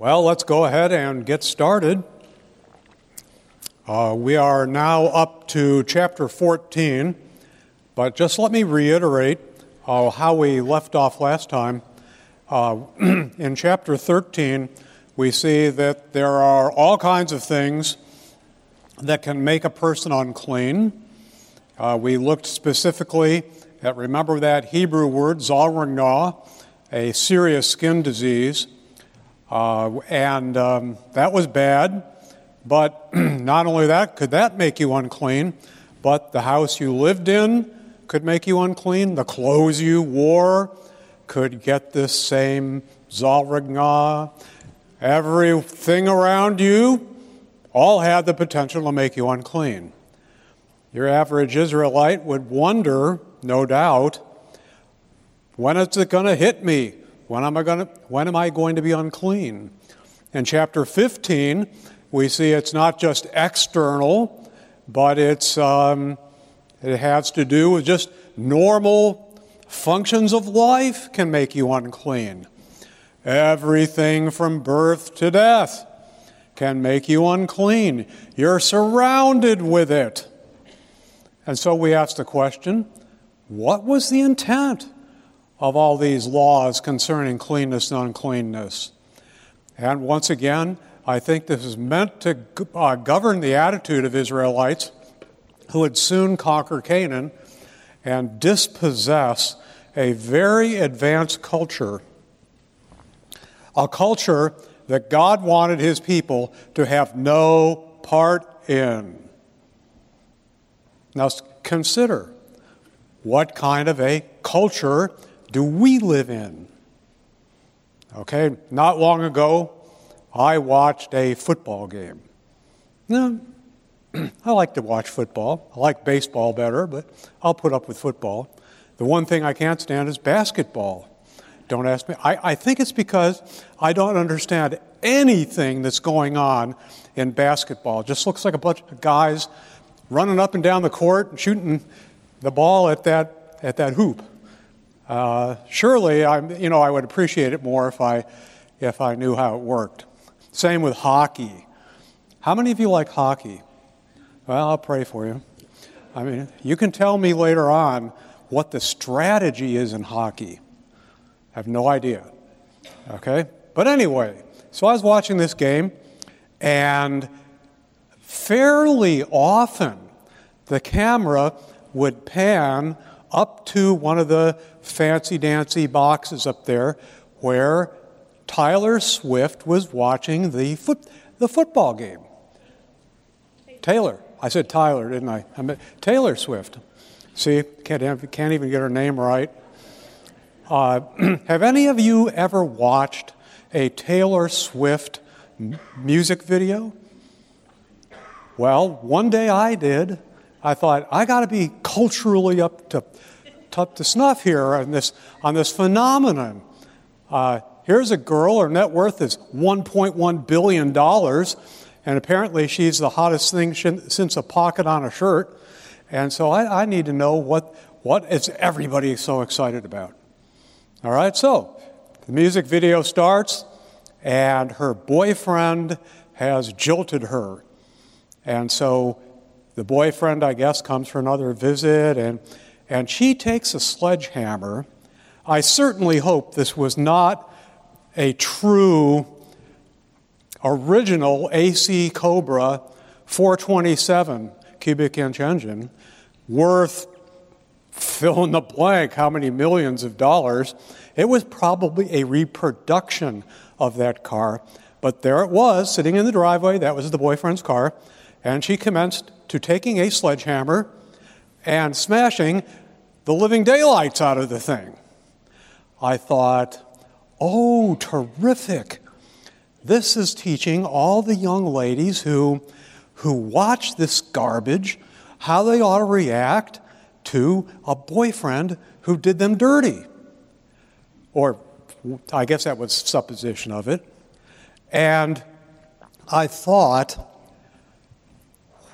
Well, let's go ahead and get started. Uh, we are now up to chapter 14, but just let me reiterate uh, how we left off last time. Uh, in chapter 13, we see that there are all kinds of things that can make a person unclean. Uh, we looked specifically at, remember that Hebrew word, zalragna, a serious skin disease. Uh, and um, that was bad. But not only that, could that make you unclean, but the house you lived in could make you unclean. The clothes you wore could get this same zalragna. Everything around you all had the potential to make you unclean. Your average Israelite would wonder, no doubt, when is it going to hit me? When am I going to, when am I going to be unclean? In chapter 15, we see it's not just external, but it's, um, it has to do with just normal functions of life can make you unclean. Everything from birth to death can make you unclean. You're surrounded with it. And so we ask the question what was the intent of all these laws concerning cleanness and uncleanness. And once again, I think this is meant to uh, govern the attitude of Israelites who would soon conquer Canaan and dispossess a very advanced culture, a culture that God wanted his people to have no part in. Now consider what kind of a culture do we live in? Okay, not long ago, I watched a football game. No, I like to watch football. I like baseball better, but I'll put up with football. The one thing I can't stand is basketball. Don't ask me. I, I think it's because I don't understand anything that's going on in basketball. It just looks like a bunch of guys running up and down the court and shooting the ball at that, at that hoop. Uh, surely, I'm, you know, I would appreciate it more if I, if I knew how it worked. Same with hockey. How many of you like hockey? Well, I'll pray for you. I mean, you can tell me later on what the strategy is in hockey. I have no idea. Okay? But anyway, so I was watching this game, and fairly often the camera would pan up to one of the fancy dancy boxes up there where Tyler Swift was watching the, foot, the football game. Taylor. I said Tyler, didn't I? I meant Taylor Swift. See, can't, can't even get her name right. Uh, have any of you ever watched a Taylor Swift music video? Well, one day I did. I thought, I got to be culturally up to up to snuff here on this, on this phenomenon. Uh, here's a girl, her net worth is $1.1 billion, and apparently she's the hottest thing since a pocket on a shirt. And so I, I need to know what, what is everybody so excited about. All right, so the music video starts, and her boyfriend has jilted her. And so the boyfriend, I guess, comes for another visit, and and she takes a sledgehammer. I certainly hope this was not a true original AC Cobra 427 cubic inch engine worth fill in the blank how many millions of dollars. It was probably a reproduction of that car, but there it was sitting in the driveway. That was the boyfriend's car. And she commenced to taking a sledgehammer and smashing the living daylights out of the thing. I thought, oh, terrific. This is teaching all the young ladies who, who watch this garbage how they ought to react to a boyfriend who did them dirty. Or I guess that was supposition of it. And I thought,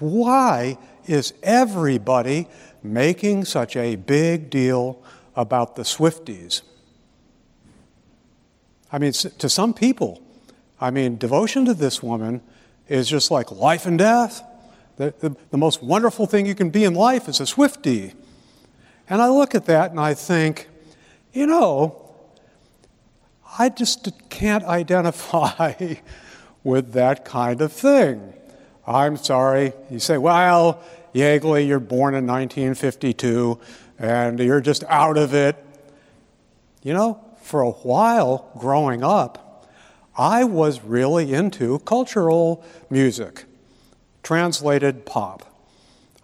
why is everybody making such a big deal about the Swifties? I mean, to some people, I mean, devotion to this woman is just like life and death. The, the, the most wonderful thing you can be in life is a Swiftie. And I look at that and I think, you know, I just can't identify with that kind of thing. I'm sorry. You say, well, Yegley, you're born in 1952 and you're just out of it. You know, for a while growing up, I was really into cultural music, translated pop.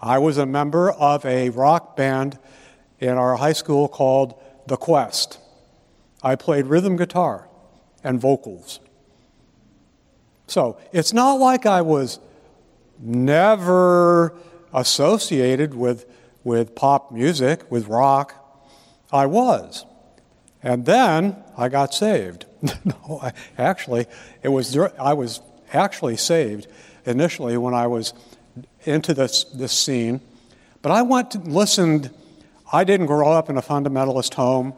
I was a member of a rock band in our high school called The Quest. I played rhythm guitar and vocals. So it's not like I was never associated with, with pop music, with rock. I was. And then I got saved. no, I, actually, it was, I was actually saved initially when I was into this, this scene. But I went to, listened. I didn't grow up in a fundamentalist home.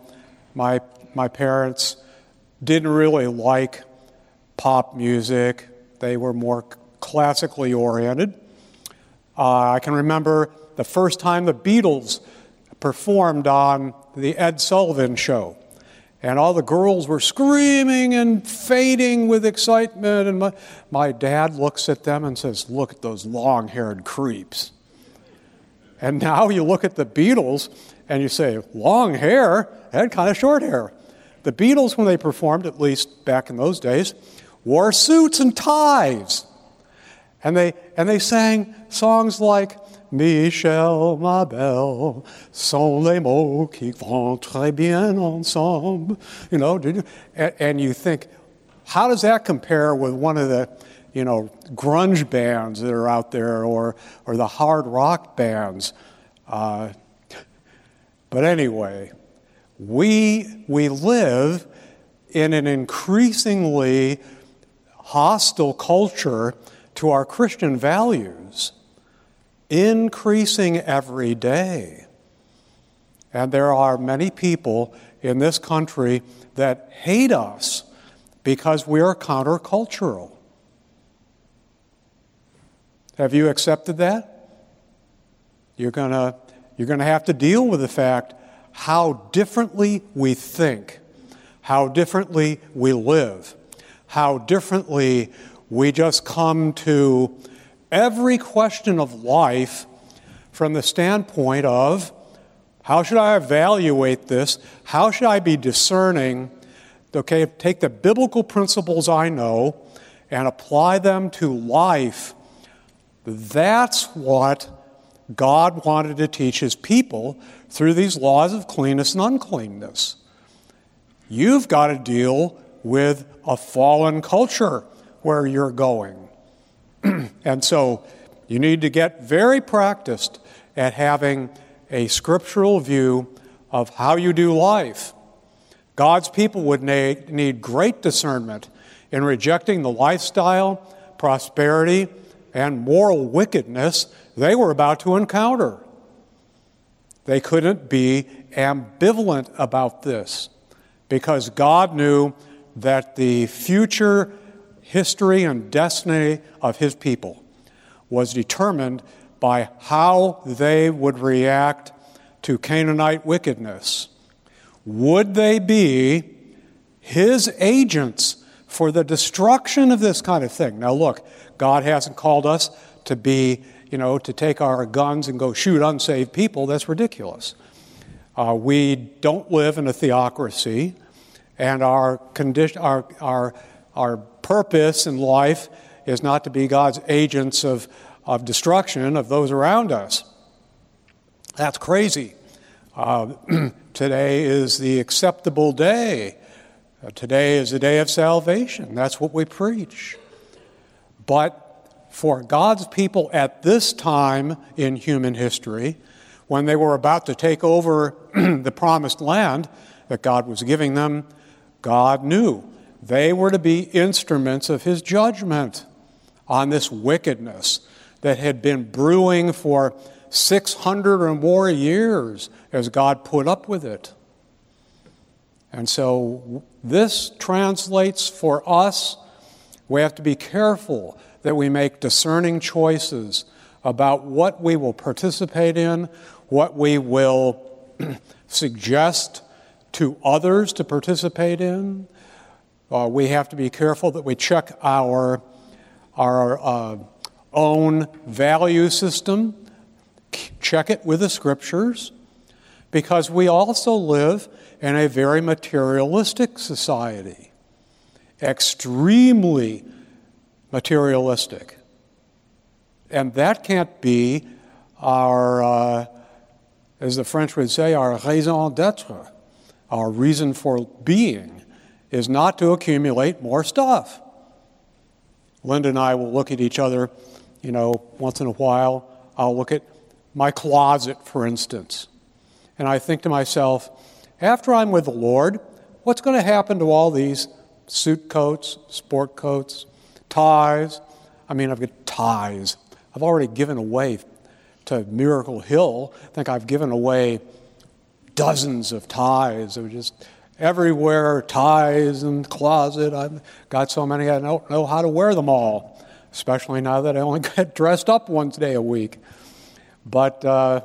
My, my parents didn't really like pop music, they were more classically oriented. Uh, I can remember the first time the Beatles performed on the Ed Sullivan Show. And all the girls were screaming and fainting with excitement. And my, my dad looks at them and says, Look at those long haired creeps. And now you look at the Beatles and you say, Long hair? Had kind of short hair. The Beatles, when they performed, at least back in those days, wore suits and ties. And they, and they sang songs like Michel, ma belle, sont les mots qui vont très bien ensemble. You know, you, and, and you think, how does that compare with one of the, you know, grunge bands that are out there or, or the hard rock bands? Uh, but anyway, we, we live in an increasingly hostile culture to our Christian values, increasing every day. And there are many people in this country that hate us because we are countercultural. Have you accepted that? You're going you're going to have to deal with the fact how differently we think, how differently we live, how differently we just come to every question of life from the standpoint of how should I evaluate this? How should I be discerning? Okay, take the biblical principles I know and apply them to life. That's what God wanted to teach his people through these laws of cleanness and uncleanness. You've got to deal with a fallen culture where you're going. and so you need to get very practiced at having a scriptural view of how you do life. God's people would need great discernment in rejecting the lifestyle, prosperity, and moral wickedness they were about to encounter. They couldn't be ambivalent about this because God knew that the future history and destiny of His people was determined by how they would react to Canaanite wickedness. Would they be His agents for the destruction of this kind of thing? Now, look, God hasn't called us to be you know, to take our guns and go shoot unsaved people, that's ridiculous. Uh, we don't live in a theocracy, and our, condition, our, our, our purpose in life is not to be God's agents of, of destruction of those around us. That's crazy. Uh, today is the acceptable day. Uh, today is the day of salvation. That's what we preach. But for God's people at this time in human history, when they were about to take over the promised land that God was giving them, God knew they were to be instruments of His judgment on this wickedness that had been brewing for 600 or more years as God put up with it. And so this translates for us We have to be careful that we make discerning choices about what we will participate in, what we will suggest to others to participate in. Uh, we have to be careful that we check our, our uh, own value system, check it with the scriptures, because we also live in a very materialistic society, extremely materialistic. And that can't be our, uh, as the French would say, our raison d'etre, our reason for being, is not to accumulate more stuff. Linda and I will look at each other, you know, once in a while. I'll look at my closet, for instance. And I think to myself, after I'm with the Lord, what's going to happen to all these suit coats, sport coats, ties? I mean, I've got ties. I've already given away to Miracle Hill. I think I've given away dozens of ties. They're just everywhere, ties and closet. I've got so many I don't know how to wear them all, especially now that I only get dressed up once a day a week. But uh,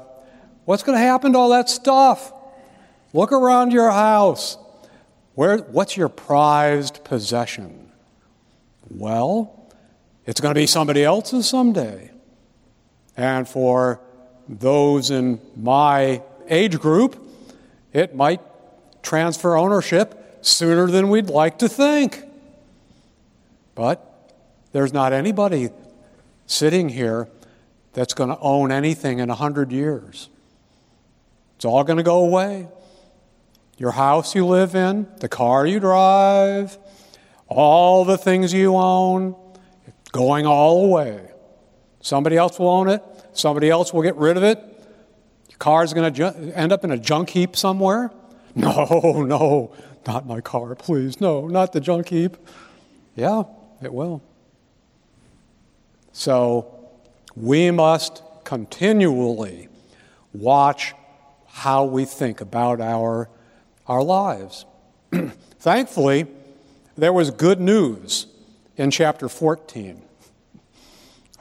what's going to happen to all that stuff? Look around your house. Where, what's your prized possession? Well, it's going to be somebody else's someday. And for those in my age group, it might transfer ownership sooner than we'd like to think. But there's not anybody sitting here that's going to own anything in 100 years. It's all going to go away. Your house you live in, the car you drive, all the things you own, going all away. Somebody else will own it. Somebody else will get rid of it. Your car is going to ju- end up in a junk heap somewhere. No, no, not my car, please. No, not the junk heap. Yeah, it will. So we must continually watch how we think about our, our lives. Thankfully, there was good news in chapter 14.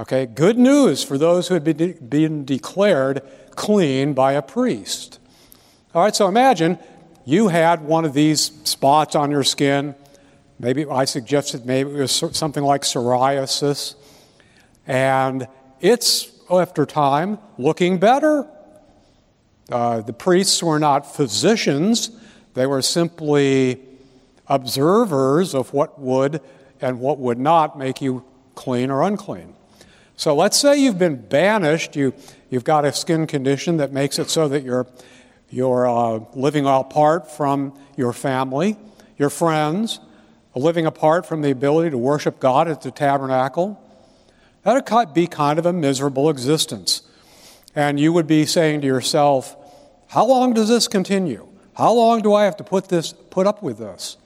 Okay, good news for those who had been, de- been declared clean by a priest. All right, so imagine you had one of these spots on your skin. Maybe I suggested maybe it was something like psoriasis. And it's, after time, looking better. Uh, the priests were not physicians, they were simply observers of what would and what would not make you clean or unclean. So let's say you've been banished, you, you've got a skin condition that makes it so that you're, you're uh, living apart from your family, your friends, living apart from the ability to worship God at the tabernacle. That would be kind of a miserable existence. And you would be saying to yourself, how long does this continue? How long do I have to put this put up with this?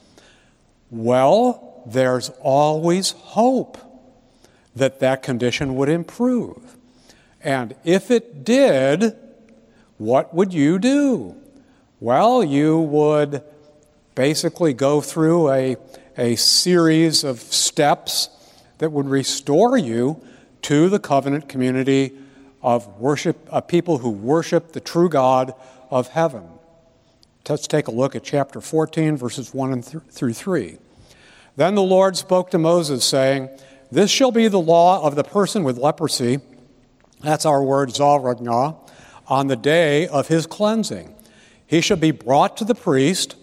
Well, there's always hope that that condition would improve. And if it did, what would you do? Well, you would basically go through a, a series of steps that would restore you to the covenant community of worship, of people who worship the true God of heaven. Let's take a look at chapter 14, verses 1 through 3. Then the Lord spoke to Moses, saying, this shall be the law of the person with leprosy. That's our word, zaragna, on the day of his cleansing. He shall be brought to the priest,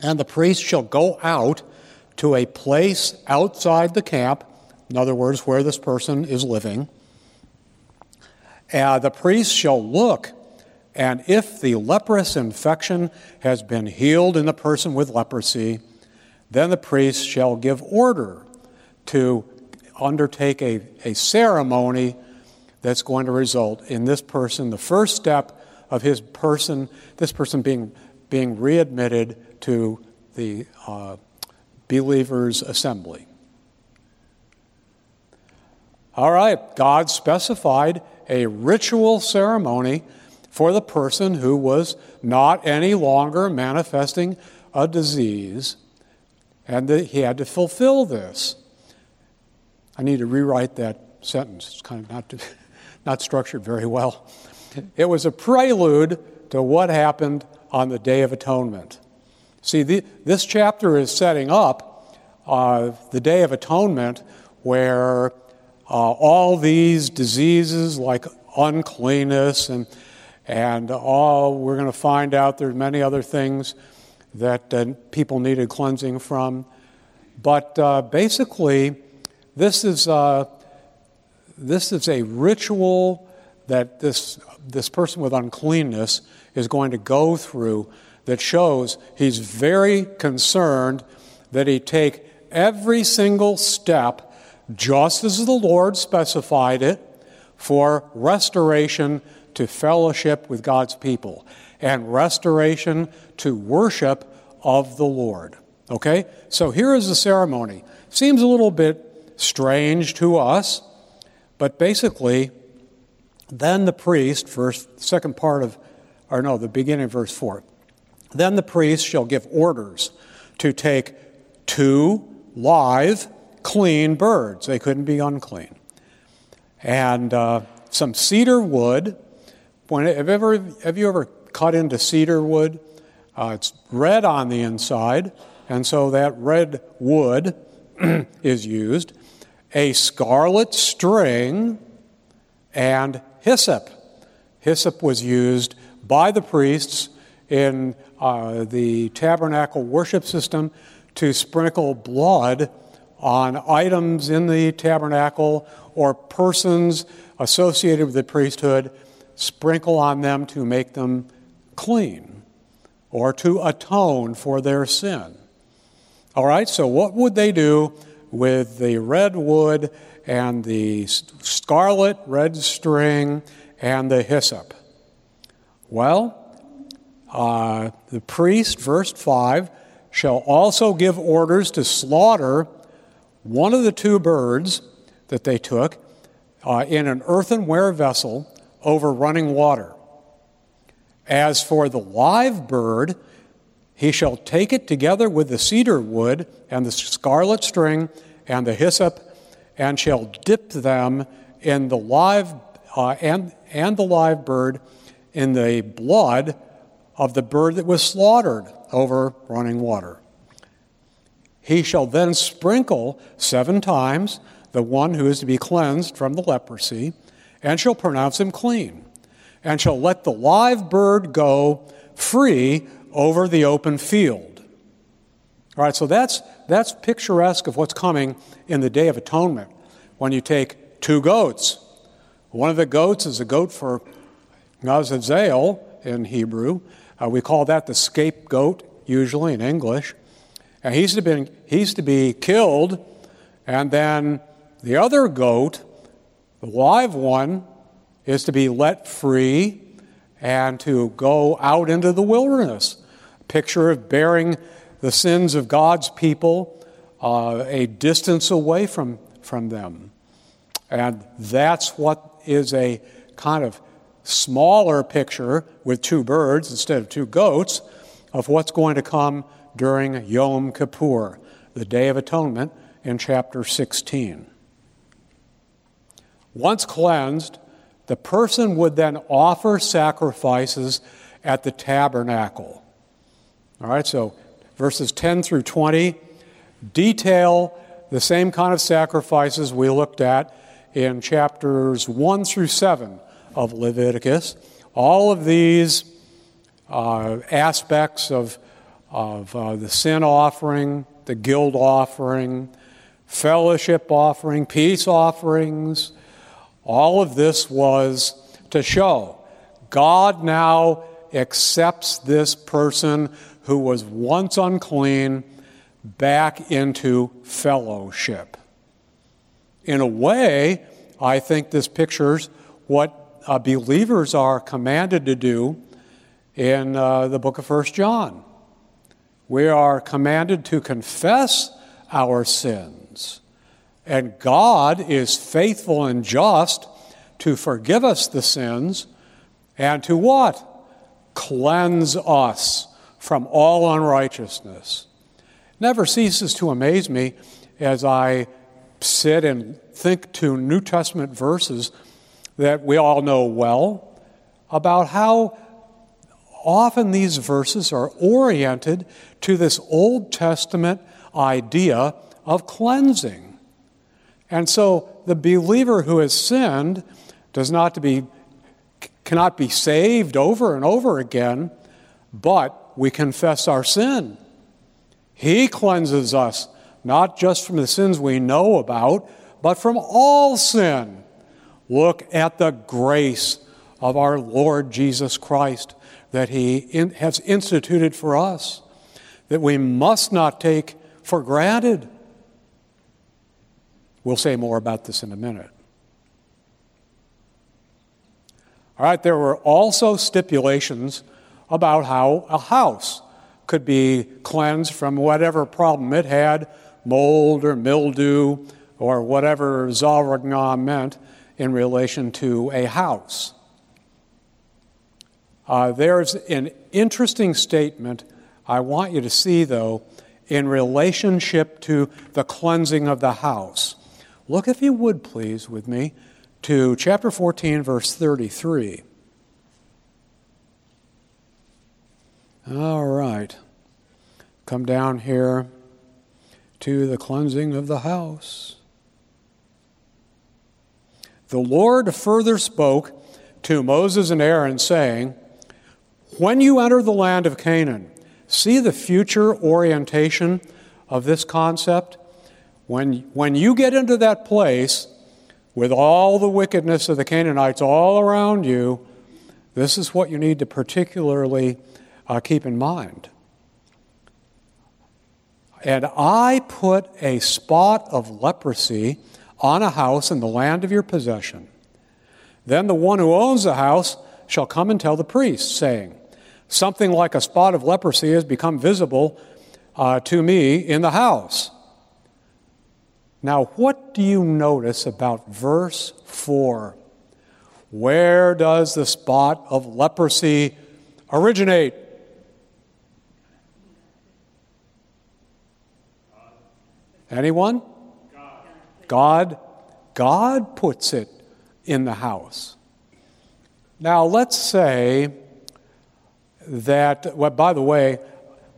and the priest shall go out to a place outside the camp, in other words, where this person is living. And the priest shall look, and if the leprous infection has been healed in the person with leprosy, then the priest shall give order to undertake a, a ceremony that's going to result in this person, the first step of his person, this person being, being readmitted to the uh, believers' assembly. All right, God specified a ritual ceremony for the person who was not any longer manifesting a disease, and that he had to fulfill this. I need to rewrite that sentence. It's kind of not, not structured very well. It was a prelude to what happened on the Day of Atonement. See, the, this chapter is setting up uh, the Day of Atonement where uh, all these diseases like uncleanness and, and all, we're going to find out there's many other things that uh, people needed cleansing from. But uh, basically, this is, uh, this is a ritual that this, this person with uncleanness is going to go through that shows he's very concerned that he take every single step just as the Lord specified it for restoration to fellowship with God's people and restoration to worship of the Lord. Okay? So here is the ceremony. Seems a little bit strange to us, but basically, then the priest, verse second part of, or no, the beginning of verse four. Then the priest shall give orders to take two live, clean birds. They couldn't be unclean. And uh, some cedar wood. When, have, ever, have you ever cut into cedar wood? Uh, it's red on the inside, and so that red wood is used. A scarlet string and hyssop. Hyssop was used by the priests in uh, the tabernacle worship system to sprinkle blood on items in the tabernacle or persons associated with the priesthood, sprinkle on them to make them clean or to atone for their sin. All right, so what would they do with the red wood and the scarlet red string and the hyssop? Well, uh, the priest, verse 5, shall also give orders to slaughter one of the two birds that they took uh, in an earthenware vessel over running water. As for the live bird, he shall take it together with the cedar wood and the scarlet string and the hyssop, and shall dip them in the live uh, and, and the live bird in the blood of the bird that was slaughtered over running water. He shall then sprinkle seven times the one who is to be cleansed from the leprosy, and shall pronounce him clean, and shall let the live bird go free over the open field. All right, so that's, that's picturesque of what's coming in the Day of Atonement when you take two goats. One of the goats is a goat for Azazel in Hebrew, uh, we call that the scapegoat, usually in English. And he's to, be, he's to be killed, and then the other goat, the live one, is to be let free and to go out into the wilderness. Picture of bearing the sins of God's people uh, a distance away from, from them. And that's what is a kind of smaller picture with two birds instead of two goats of what's going to come during Yom Kippur, the Day of Atonement, in chapter 16. Once cleansed, the person would then offer sacrifices at the tabernacle. All right, so verses 10 through 20 detail the same kind of sacrifices we looked at in chapters 1 through 7 of Leviticus. All of these uh, aspects of, of uh, the sin offering, the guilt offering, fellowship offering, peace offerings, all of this was to show God now accepts this person who was once unclean back into fellowship. In a way, I think this pictures what uh, believers are commanded to do in uh, the book of First John. We are commanded to confess our sins, and God is faithful and just to forgive us the sins and to what? Cleanse us from all unrighteousness. Never ceases to amaze me as I sit and think to New Testament verses that we all know well about how often these verses are oriented to this Old Testament idea of cleansing. And so the believer who has sinned does not to be cannot be saved over and over again, but we confess our sin. He cleanses us not just from the sins we know about, but from all sin. Look at the grace of our Lord Jesus Christ that He in, has instituted for us, that we must not take for granted. We'll say more about this in a minute. All right, there were also stipulations about how a house could be cleansed from whatever problem it had mold or mildew or whatever Zaragna meant in relation to a house. Uh, there's an interesting statement I want you to see, though, in relationship to the cleansing of the house. Look, if you would please, with me, to chapter 14, verse 33. All right. Come down here to the cleansing of the house. The Lord further spoke to Moses and Aaron, saying, When you enter the land of Canaan, see the future orientation of this concept? When, when you get into that place with all the wickedness of the Canaanites all around you, this is what you need to particularly uh, keep in mind. And I put a spot of leprosy on a house in the land of your possession. Then the one who owns the house shall come and tell the priest, saying, Something like a spot of leprosy has become visible uh, to me in the house. Now, what do you notice about verse 4? Where does the spot of leprosy originate? Anyone? God. God puts it in the house. Now, let's say that, well, by the way,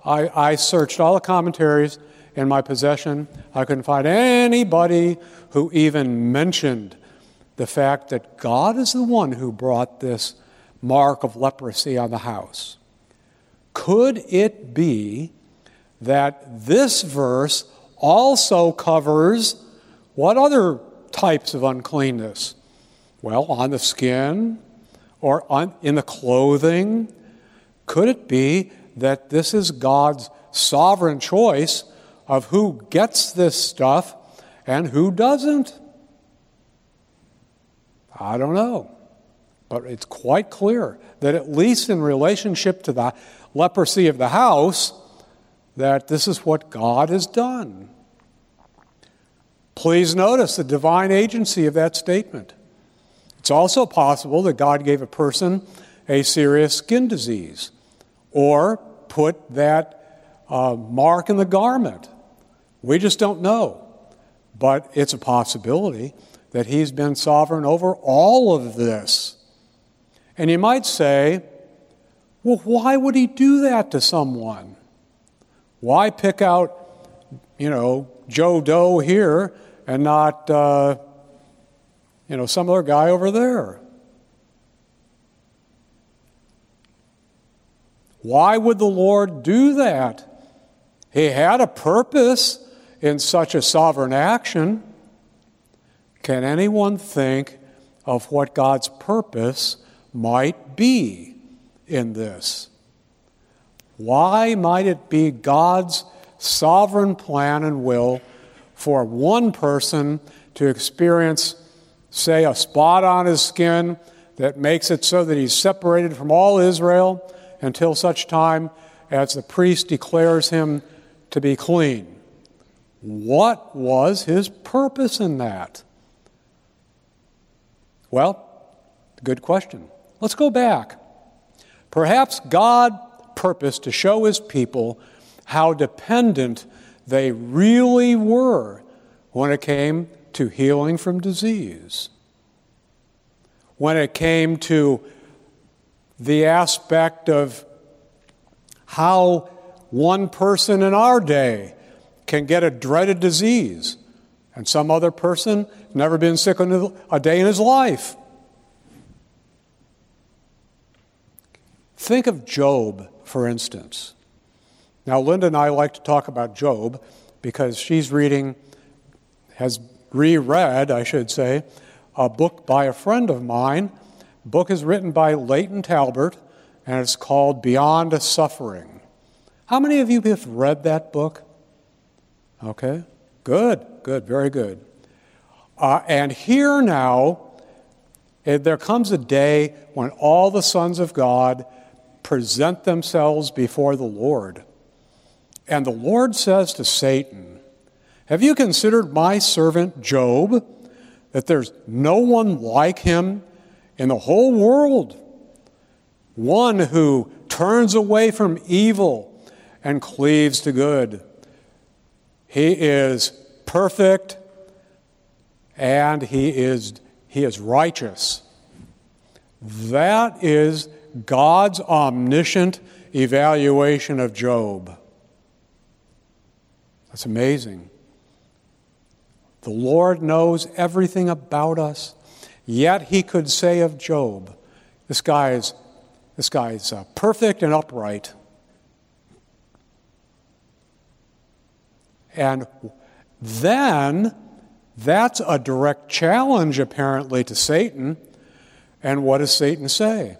I, I searched all the commentaries in my possession. I couldn't find anybody who even mentioned the fact that God is the one who brought this mark of leprosy on the house. Could it be that this verse also covers what other types of uncleanness? Well, on the skin or on, in the clothing. Could it be that this is God's sovereign choice of who gets this stuff and who doesn't? I don't know. But it's quite clear that, at least in relationship to the leprosy of the house, that this is what God has done. Please notice the divine agency of that statement. It's also possible that God gave a person a serious skin disease or put that uh, mark in the garment. We just don't know. But it's a possibility that He's been sovereign over all of this. And you might say, well, why would He do that to someone? Why pick out, you know, Joe Doe here and not, uh, you know, some other guy over there. Why would the Lord do that? He had a purpose in such a sovereign action. Can anyone think of what God's purpose might be in this? Why might it be God's sovereign plan and will for one person to experience, say, a spot on his skin that makes it so that he's separated from all Israel until such time as the priest declares him to be clean. What was his purpose in that? Well, good question. Let's go back. Perhaps God purposed to show his people how dependent they really were when it came to healing from disease, when it came to the aspect of how one person in our day can get a dreaded disease and some other person never been sick a day in his life. Think of Job, for instance. Now, Linda and I like to talk about Job because she's reading, has reread, I should say, a book by a friend of mine. The book is written by Layton Talbert, and it's called Beyond Suffering. How many of you have read that book? Okay, good, good, very good. Uh, and here now, there comes a day when all the sons of God present themselves before the Lord. And the Lord says to Satan, Have you considered my servant Job, that there's no one like him in the whole world? One who turns away from evil and cleaves to good. He is perfect and he is, he is righteous. That is God's omniscient evaluation of Job. That's amazing. The Lord knows everything about us, yet he could say of Job, this guy is, this guy is uh, perfect and upright. And then that's a direct challenge, apparently, to Satan. And what does Satan say?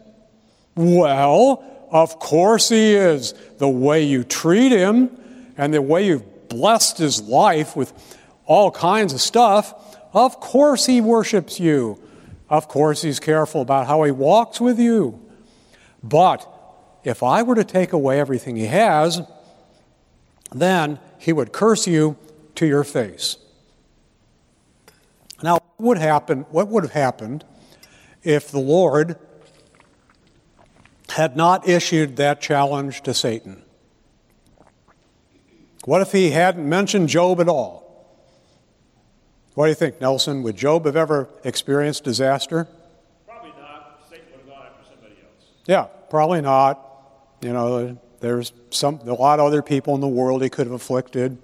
Well, of course he is. The way you treat him and the way you've blessed his life with all kinds of stuff, of course he worships you. Of course he's careful about how he walks with you. But if I were to take away everything he has, then he would curse you to your face. Now, what would happen? What would have happened if the Lord had not issued that challenge to Satan? What if he hadn't mentioned Job at all? What do you think, Nelson? Would Job have ever experienced disaster? Probably not. Satan would have gone after somebody else. Yeah, probably not. You know, there's some a lot of other people in the world he could have afflicted.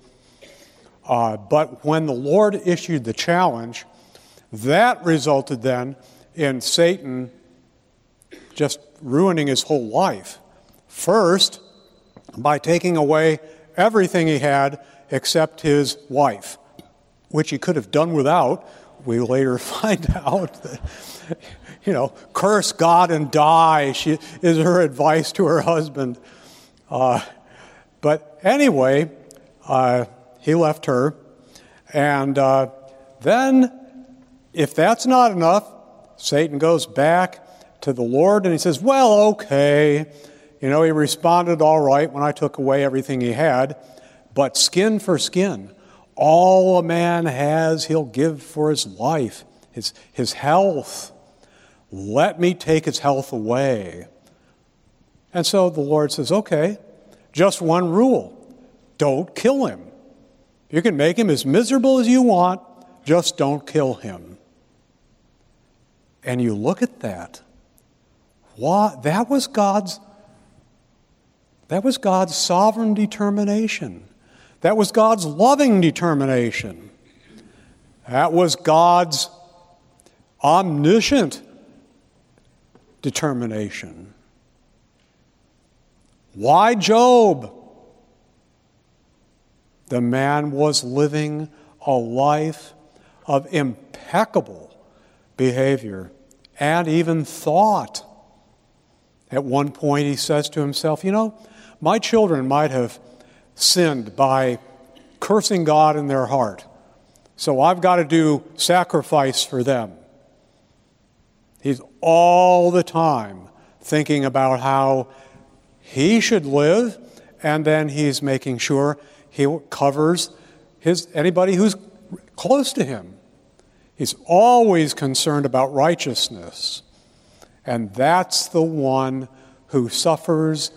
Uh, but when the Lord issued the challenge, that resulted then in Satan just ruining his whole life. First, by taking away everything he had except his wife, which he could have done without. We later find out that, you know, curse God and die she, is her advice to her husband. Uh, but anyway, uh, he left her. And uh, then, if that's not enough, Satan goes back to the Lord and he says, Well, okay. You know, he responded all right when I took away everything he had, but skin for skin. All a man has, he'll give for his life, his, his health. Let me take his health away. And so the Lord says, okay, just one rule don't kill him. You can make him as miserable as you want, just don't kill him. And you look at that. What, that was God's that was God's sovereign determination. That was God's loving determination. That was God's omniscient determination. Why Job? The man was living a life of impeccable behavior and even thought. At one point, he says to himself, You know, my children might have sinned by cursing God in their heart, so I've got to do sacrifice for them. He's all the time thinking about how he should live, and then he's making sure he covers his, anybody who's close to him. He's always concerned about righteousness. And that's the one who suffers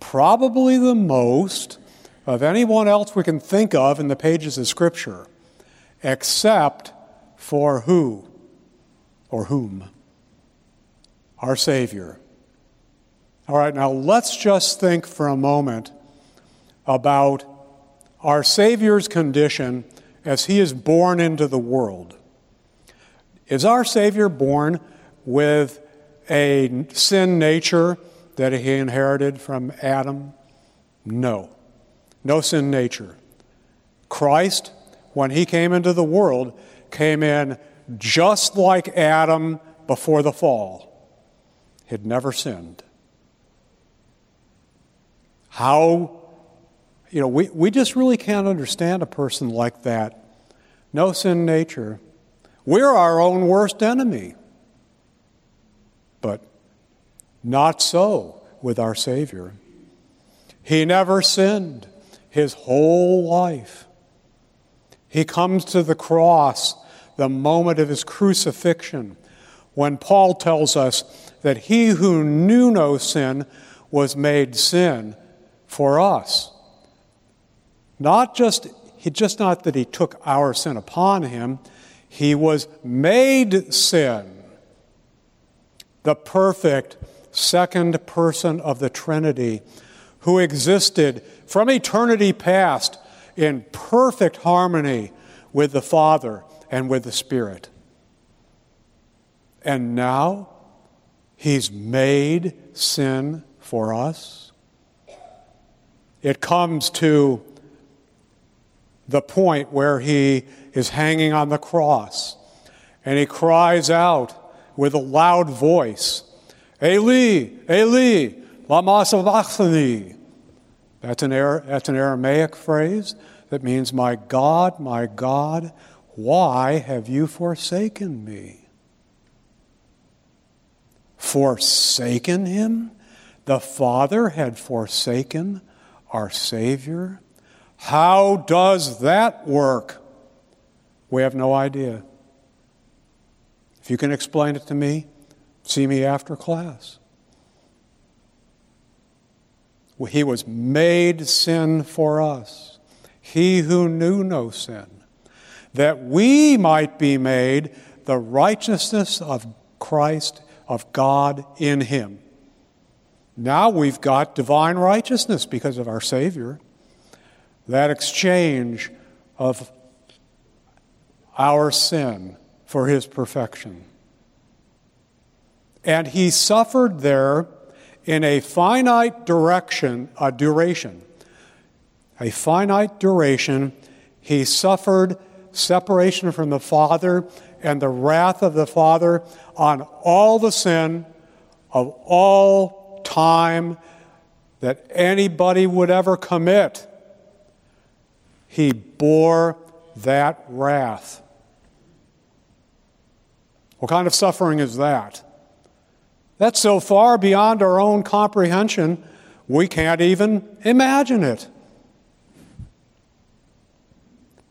probably the most of anyone else we can think of in the pages of Scripture. except for who or whom? Our Savior. All right, now let's just think for a moment about our Savior's condition as he is born into the world. Is our Savior born with a sin nature that he inherited from Adam? No. No sin nature. Christ, when he came into the world, came in just like Adam before the fall. He'd never sinned. How, you know, we, we just really can't understand a person like that. No sin nature. We're our own worst enemy. But not so with our Savior. He never sinned his whole life. He comes to the cross the moment of his crucifixion when Paul tells us that he who knew no sin was made sin for us. Not just, he, just not that he took our sin upon him, he was made sin. The perfect second person of the Trinity who existed from eternity past in perfect harmony with the Father and with the Spirit. And now he's made sin for us. It comes to the point where he is hanging on the cross and he cries out with a loud voice, Eli, Eli, lama sabachthani. That's an, that's an Aramaic phrase that means, My God, my God, why have you forsaken me? Forsaken him? The Father had forsaken our Savior? How does that work? We have no idea. If you can explain it to me, see me after class. He was made sin for us, he who knew no sin, that we might be made the righteousness of Christ, of God in him. Now we've got divine righteousness because of our Savior. That exchange of our sin for his perfection. And he suffered there in a finite direction, a duration. A finite duration, he suffered separation from the Father and the wrath of the Father on all the sin of all time that anybody would ever commit. He bore that wrath. What kind of suffering is that? That's so far beyond our own comprehension, we can't even imagine it.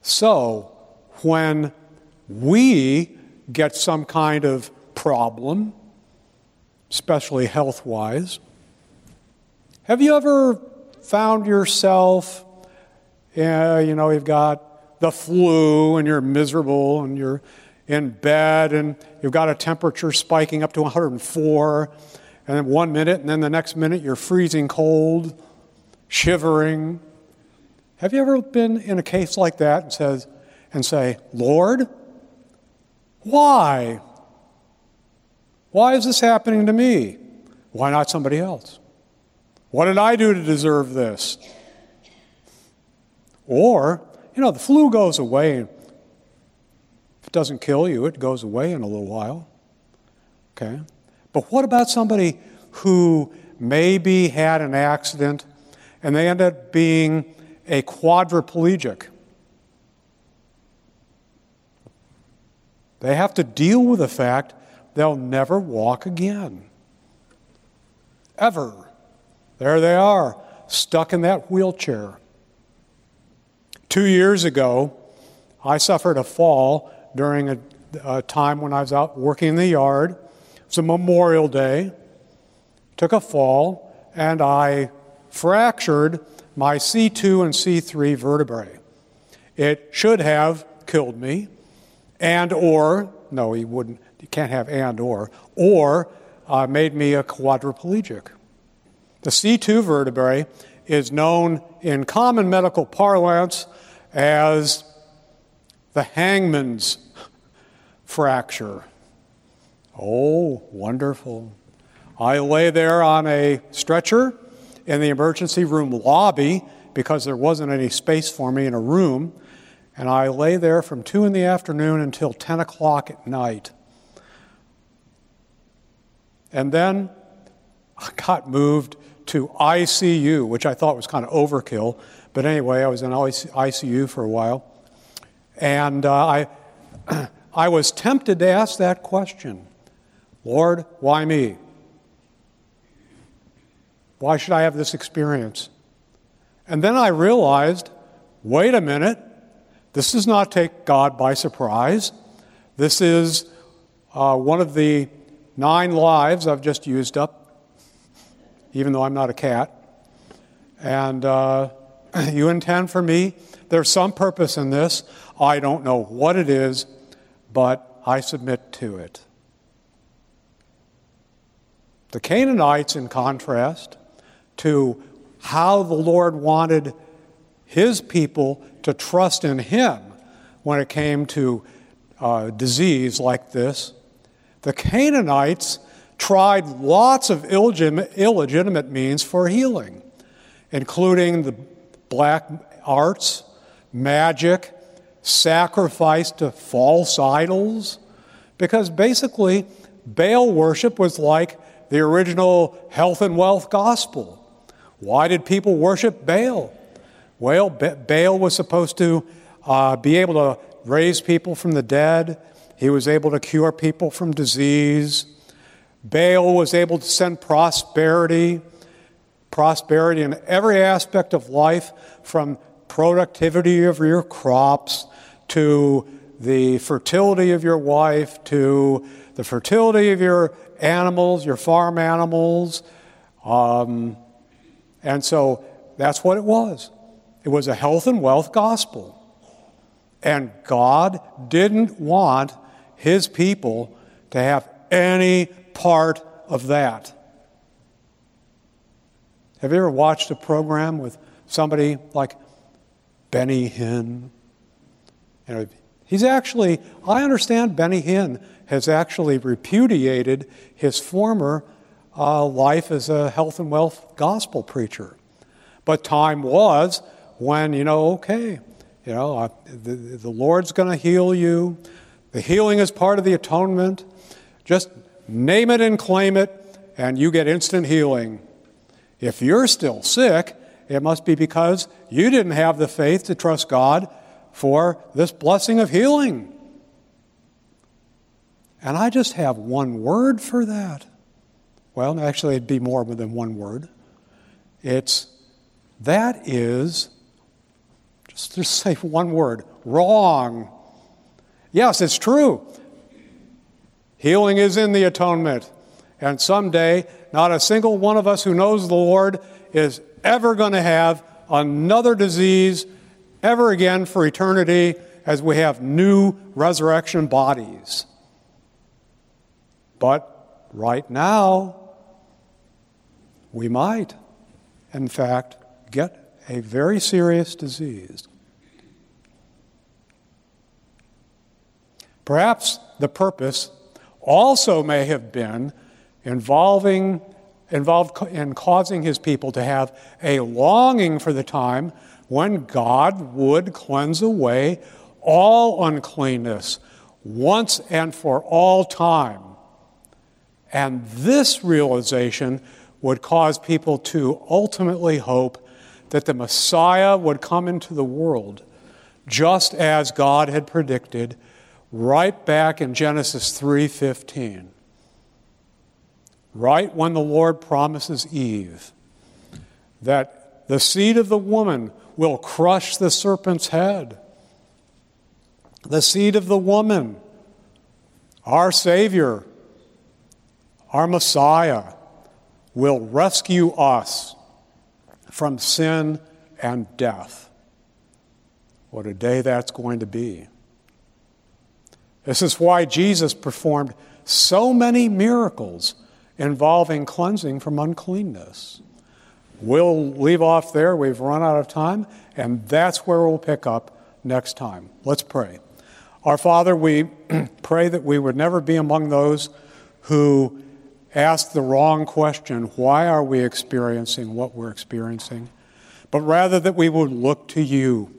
So, when we get some kind of problem, especially health wise, have you ever found yourself, uh, you know, you've got the flu and you're miserable and you're in bed and you've got a temperature spiking up to 104, and then one minute and then the next minute you're freezing cold, shivering. Have you ever been in a case like that and says and say, Lord, why? Why is this happening to me? Why not somebody else? What did I do to deserve this? Or, you know, the flu goes away. Doesn't kill you, it goes away in a little while. Okay? But what about somebody who maybe had an accident and they end up being a quadriplegic? They have to deal with the fact they'll never walk again. Ever. There they are, stuck in that wheelchair. Two years ago, I suffered a fall during a, a, time when I was out working in the yard. It was a Memorial Day. Took a fall, and I fractured my C2 and C3 vertebrae. It should have killed me, and or, no, he wouldn't, you can't have and or, or uh, made me a quadriplegic. The C2 vertebrae is known in common medical parlance as the hangman's fracture. Oh, wonderful. I lay there on a stretcher in the emergency room lobby because there wasn't any space for me in a room. And I lay there from 2 in the afternoon until 10 o'clock at night. And then I got moved to ICU, which I thought was kind of overkill. But anyway, I was in ICU for a while. And uh, I, I was tempted to ask that question Lord, why me? Why should I have this experience? And then I realized wait a minute, this does not take God by surprise. This is uh, one of the nine lives I've just used up, even though I'm not a cat. And uh, you intend for me, there's some purpose in this. I don't know what it is, but I submit to it. The Canaanites, in contrast, to how the Lord wanted his people to trust in him when it came to uh, disease like this. The Canaanites tried lots of illegitimate means for healing, including the black arts, magic, sacrifice to false idols, because basically Baal worship was like the original health and wealth gospel. Why did people worship Baal? Well, Baal was supposed to uh, be able to raise people from the dead, he was able to cure people from disease. Baal was able to send prosperity, prosperity in every aspect of life, from productivity of your crops to the fertility of your wife to the fertility of your animals, your farm animals. Um, and so that's what it was. It was a health and wealth gospel. And God didn't want his people to have any part of that. Have you ever watched a program with somebody like Benny Hinn? You know, he's actually, I understand Benny Hinn has actually repudiated his former uh, life as a health and wealth gospel preacher. But time was when, you know, okay, you know, uh, the, the Lord's going to heal you. The healing is part of the atonement. Just name it and claim it, and you get instant healing. If you're still sick, it must be because you didn't have the faith to trust God for this blessing of healing. And I just have one word for that. Well, actually, it'd be more than one word. It's that is, just, just say one word wrong. Yes, it's true. Healing is in the atonement. And someday, not a single one of us who knows the Lord is ever going to have another disease ever again for eternity as we have new resurrection bodies. But right now, we might, in fact, get a very serious disease. Perhaps the purpose also may have been involving involved in causing his people to have a longing for the time when God would cleanse away all uncleanness once and for all time. And this realization would cause people to ultimately hope that the Messiah would come into the world just as God had predicted right back in Genesis 3:15. Right when the Lord promises Eve that the seed of the woman will crush the serpent's head. The seed of the woman, our Savior, our Messiah, will rescue us from sin and death. What a day that's going to be. This is why Jesus performed so many miracles involving cleansing from uncleanness. We'll leave off there. We've run out of time, and that's where we'll pick up next time. Let's pray. Our Father, we pray that we would never be among those who ask the wrong question why are we experiencing what we're experiencing? But rather that we would look to you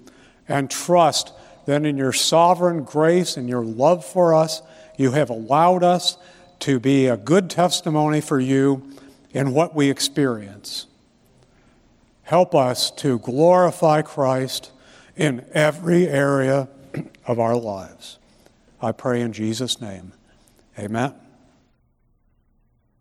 and trust that in your sovereign grace and your love for us, you have allowed us to be a good testimony for you in what we experience. Help us to glorify Christ in every area of our lives. I pray in Jesus' name. Amen.